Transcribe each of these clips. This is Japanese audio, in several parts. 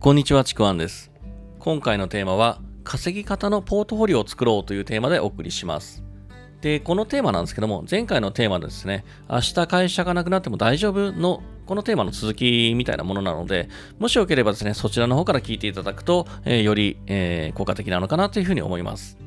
こんにちは、ちくわんです。今回のテーマは、稼ぎ方のポートフォリオを作ろうというテーマでお送りします。で、このテーマなんですけども、前回のテーマですね、明日会社がなくなっても大丈夫の、このテーマの続きみたいなものなので、もしよければですね、そちらの方から聞いていただくと、えーより、えー効果的なのかなというふうに思います。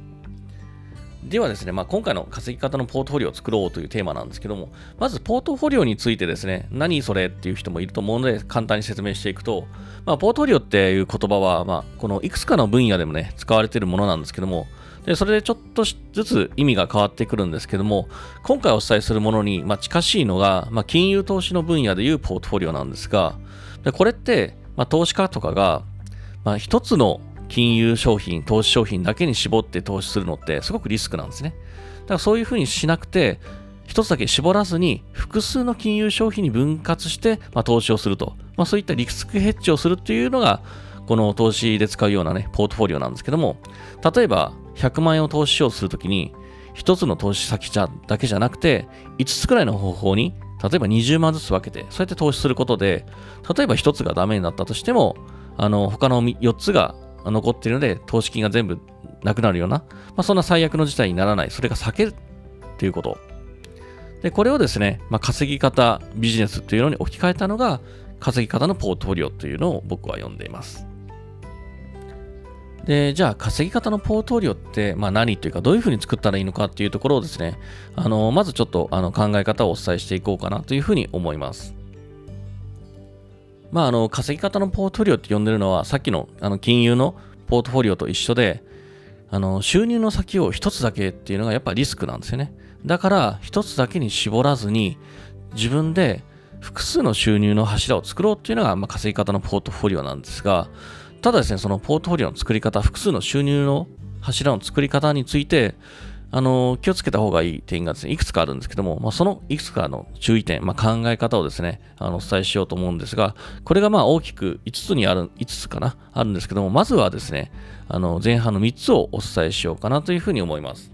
ではですね、まあ、今回の稼ぎ方のポートフォリオを作ろうというテーマなんですけども、まずポートフォリオについてですね、何それっていう人もいると思うので、簡単に説明していくと、まあ、ポートフォリオっていう言葉は、まあ、このいくつかの分野でもね、使われているものなんですけども、でそれでちょっとずつ意味が変わってくるんですけども、今回お伝えするものに、まあ、近しいのが、まあ、金融投資の分野でいうポートフォリオなんですが、でこれって、まあ、投資家とかが、まあ、一つの金融商品、投資商品だけに絞って投資するのってすごくリスクなんですね。だからそういうふうにしなくて、一つだけ絞らずに複数の金融商品に分割して、まあ、投資をすると、まあ、そういったリスクヘッジをするっていうのがこの投資で使うようなねポートフォリオなんですけども例えば100万円を投資しようとするときに一つの投資先じゃだけじゃなくて5つくらいの方法に例えば20万ずつ分けてそうやって投資することで例えば1つがダメになったとしてもあの他の4つが残っているので投資金が全部なくなるような、まあ、そんな最悪の事態にならないそれが避けるということで、これをですね、まあ、稼ぎ方ビジネスというのに置き換えたのが、稼ぎ方のポートフォリオというのを僕は呼んでいます。で、じゃあ稼ぎ方のポートフォリオって、まあ、何というかどういうふうに作ったらいいのかっていうところをですね、あのまずちょっとあの考え方をお伝えしていこうかなというふうに思います。まあ、あの稼ぎ方のポートフォリオって呼んでるのは、さっきのあの金融のポートフォリオと一緒で、あの収入の先を一つだけっていうのがやっぱリスクなんですよね。だから一つだけに絞らずに自分で複数の収入の柱を作ろうっていうのが、まあ、稼ぎ方のポートフォリオなんですが、ただですね、そのポートフォリオの作り方、複数の収入の柱の作り方について、あの気をつけた方がいい点がですね、いくつかあるんですけども、まあ、そのいくつかの注意点、まあ、考え方をですね、あのお伝えしようと思うんですが、これがまあ大きく5つにある、5つかな、あるんですけども、まずはですね、あの前半の3つをお伝えしようかなというふうに思います。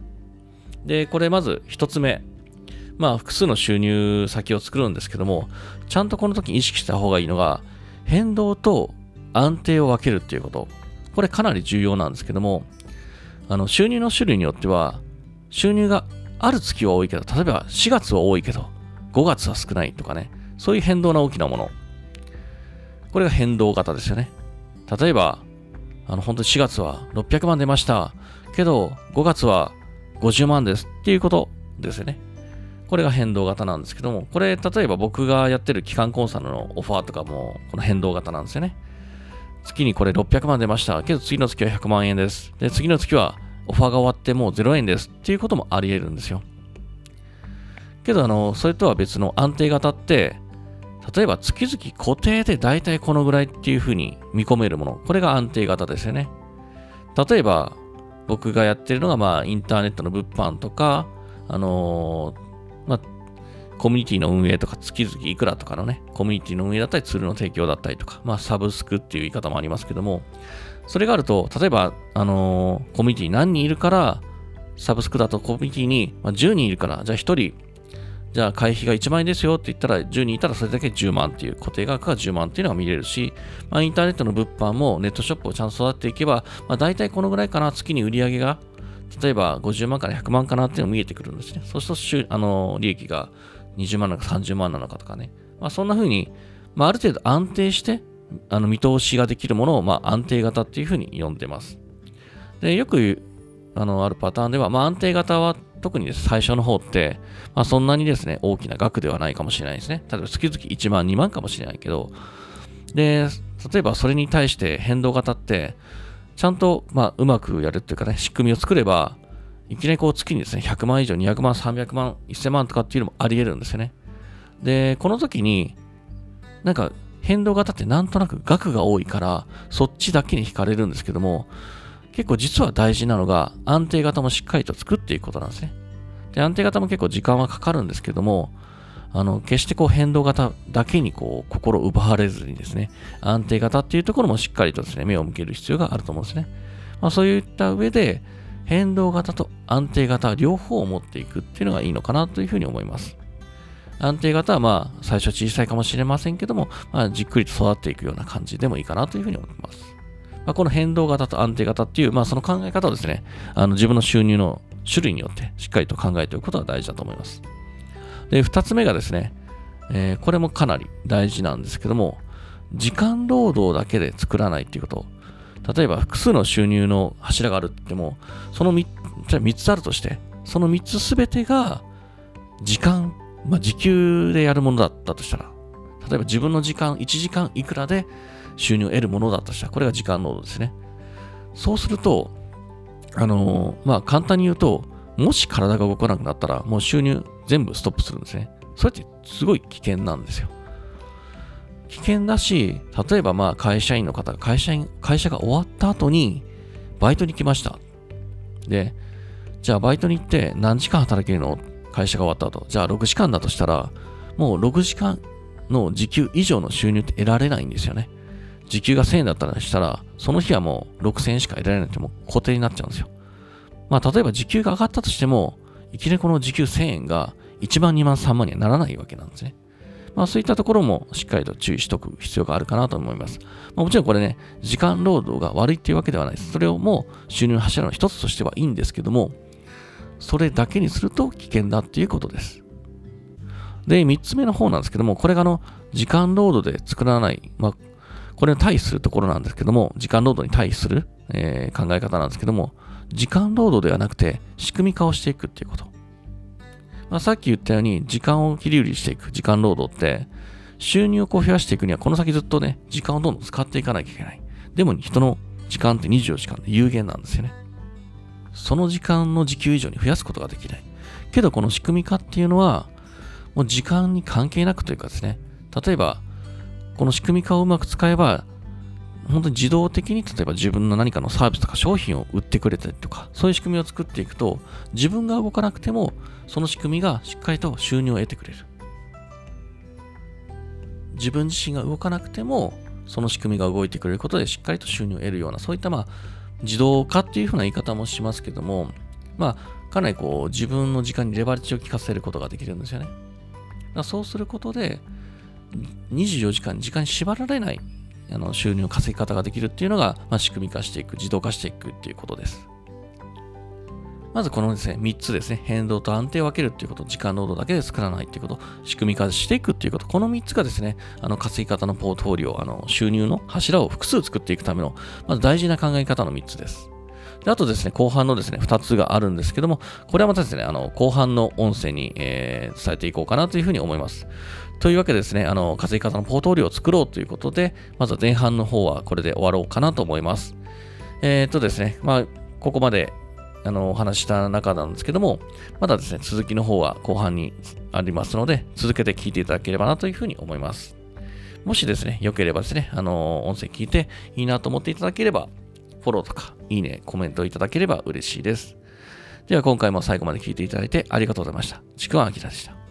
で、これまず1つ目。まあ、複数の収入先を作るんですけども、ちゃんとこの時意識した方がいいのが、変動と安定を分けるっていうこと。これかなり重要なんですけども、あの収入の種類によっては、収入がある月は多いけど、例えば4月は多いけど、5月は少ないとかね、そういう変動な大きなもの。これが変動型ですよね。例えば、あの、本当に4月は600万出ました。けど、5月は50万ですっていうことですよね。これが変動型なんですけども、これ、例えば僕がやってる機関コンサルのオファーとかも、この変動型なんですよね。月にこれ600万出ました。けど次の月は100万円です。で、次の月はオファーが終わってもう0円ですっていうこともあり得るんですよ。けど、あの、それとは別の安定型って、例えば月々固定で大体このぐらいっていうふうに見込めるもの。これが安定型ですよね。例えば、僕がやってるのが、まあ、インターネットの物販とか、あのーまあ、コミュニティの運営とか、月々いくらとかのね、コミュニティの運営だったり、ツールの提供だったりとか、まあ、サブスクっていう言い方もありますけども、それがあると、例えば、あのーコミュニティ何人いるから、サブスクだとコミュニティに、まあ、10人いるから、じゃあ1人、じゃあ会費が1万円ですよって言ったら、10人いたらそれだけ10万っていう固定額が10万っていうのが見れるし、まあ、インターネットの物販もネットショップをちゃんと育てていけば、まあ、大体このぐらいかな、月に売り上げが、例えば50万から100万かなっていうのが見えてくるんですね。そうすると、あの、利益が20万なのか30万なのかとかね。まあ、そんな風に、まあ、ある程度安定して、あの、見通しができるものを、まあ、安定型っていう風に呼んでます。で、よく、あの、あるパターンでは、まあ、安定型は特に最初の方って、まあ、そんなにですね、大きな額ではないかもしれないですね。例えば月々1万、2万かもしれないけど、で、例えばそれに対して変動型って、ちゃんと、まあ、うまくやるっていうかね、仕組みを作れば、いきなりこう月にですね、100万以上、200万、300万、1000万とかっていうのもあり得るんですよね。で、この時に、なんか変動型ってなんとなく額が多いから、そっちだけに惹かれるんですけども、結構実は大事なのが安定型もしっかりと作っていくことなんですね。で、安定型も結構時間はかかるんですけども、あの、決してこう変動型だけにこう心奪われずにですね、安定型っていうところもしっかりとですね、目を向ける必要があると思うんですね。まあそういった上で、変動型と安定型両方を持っていくっていうのがいいのかなというふうに思います。安定型はまあ最初小さいかもしれませんけども、まあ、じっくりと育っていくような感じでもいいかなというふうに思います。まあ、この変動型と安定型っていう、まあ、その考え方をですね、あの自分の収入の種類によってしっかりと考えておくことが大事だと思います。で、二つ目がですね、えー、これもかなり大事なんですけども、時間労働だけで作らないっていうこと。例えば複数の収入の柱があるって言っても、その 3, 3つあるとして、その3つすべてが時間、まあ、時給でやるものだったとしたら、例えば自分の時間、1時間いくらで収入を得るものだとしたら、これが時間労働ですね。そうすると、あのー、まあ、簡単に言うと、もし体が動かなくなったら、もう収入全部ストップするんですね。それってすごい危険なんですよ。危険だし、例えばまあ会社員の方が会社員、会社が終わった後にバイトに来ました。で、じゃあバイトに行って何時間働けるの？会社が終わった後。じゃあ6時間だとしたら、もう6時間の時給以上の収入って得られないんですよね。時給が1000円だったらしたら、その日はもう6000円しか得られないってもう固定になっちゃうんですよ。まあ例えば時給が上がったとしても、いきなりこの時給1000円が1万2万3万にはならないわけなんですね。まあそういったところもしっかりと注意しとく必要があるかなと思います。まあ、もちろんこれね、時間労働が悪いっていうわけではないです。それをもう収入の柱の一つとしてはいいんですけども、それだけにすると危険だっていうことです。で、3つ目の方なんですけども、これがあの、時間労働で作らない、まあ、これに対するところなんですけども、時間労働に対する、えー、考え方なんですけども、時間労働ではなくて仕組み化をしていくっていうこと。まあ、さっき言ったように、時間を切り売りしていく時間労働って、収入をこう増やしていくには、この先ずっとね、時間をどんどん使っていかなきゃいけない。でも、人の時間って24時間で有限なんですよね。その時間の時給以上に増やすことができない。けど、この仕組み化っていうのは、もう時間に関係なくというかですね、例えば、この仕組み化をうまく使えば、本当に自動的に例えば自分の何かのサービスとか商品を売ってくれたりとか、そういう仕組みを作っていくと、自分が動かなくても、その仕組みがしっかりと収入を得てくれる。自分自身が動かなくても、その仕組みが動いてくれることでしっかりと収入を得るような、そういったまあ、自動化っていうふうな言い方もしますけども、まあ、かなりこう、自分の時間にレバレッジを効かせることができるんですよね。そうすることで、24時間時間に縛られないあの収入の稼ぎ方ができるっていうのが、まあ、仕組み化していく、自動化していくっていうことです。まずこのですね、3つですね、変動と安定を分けるっていうこと、時間労働だけで作らないっていうこと、仕組み化していくっていうこと、この3つがですね、あの稼ぎ方のポートフォリオ、あの収入の柱を複数作っていくための、まず大事な考え方の3つです。であとですね、後半のですね、2つがあるんですけども、これはまたですね、あの後半の音声に、えー、伝えていこうかなというふうに思います。というわけでですね、あの、稼ぎ方のポートフォリオを作ろうということで、まずは前半の方はこれで終わろうかなと思います。えー、っとですね、まあ、ここまであの、お話した中なんですけども、まだですね、続きの方は後半にありますので、続けて聞いていただければなというふうに思います。もしですね、良ければですね、あの、音声聞いていいなと思っていただければ、フォローとか、いいね、コメントいただければ嬉しいです。では今回も最後まで聞いていただいてありがとうございました。ちくわあきらでした。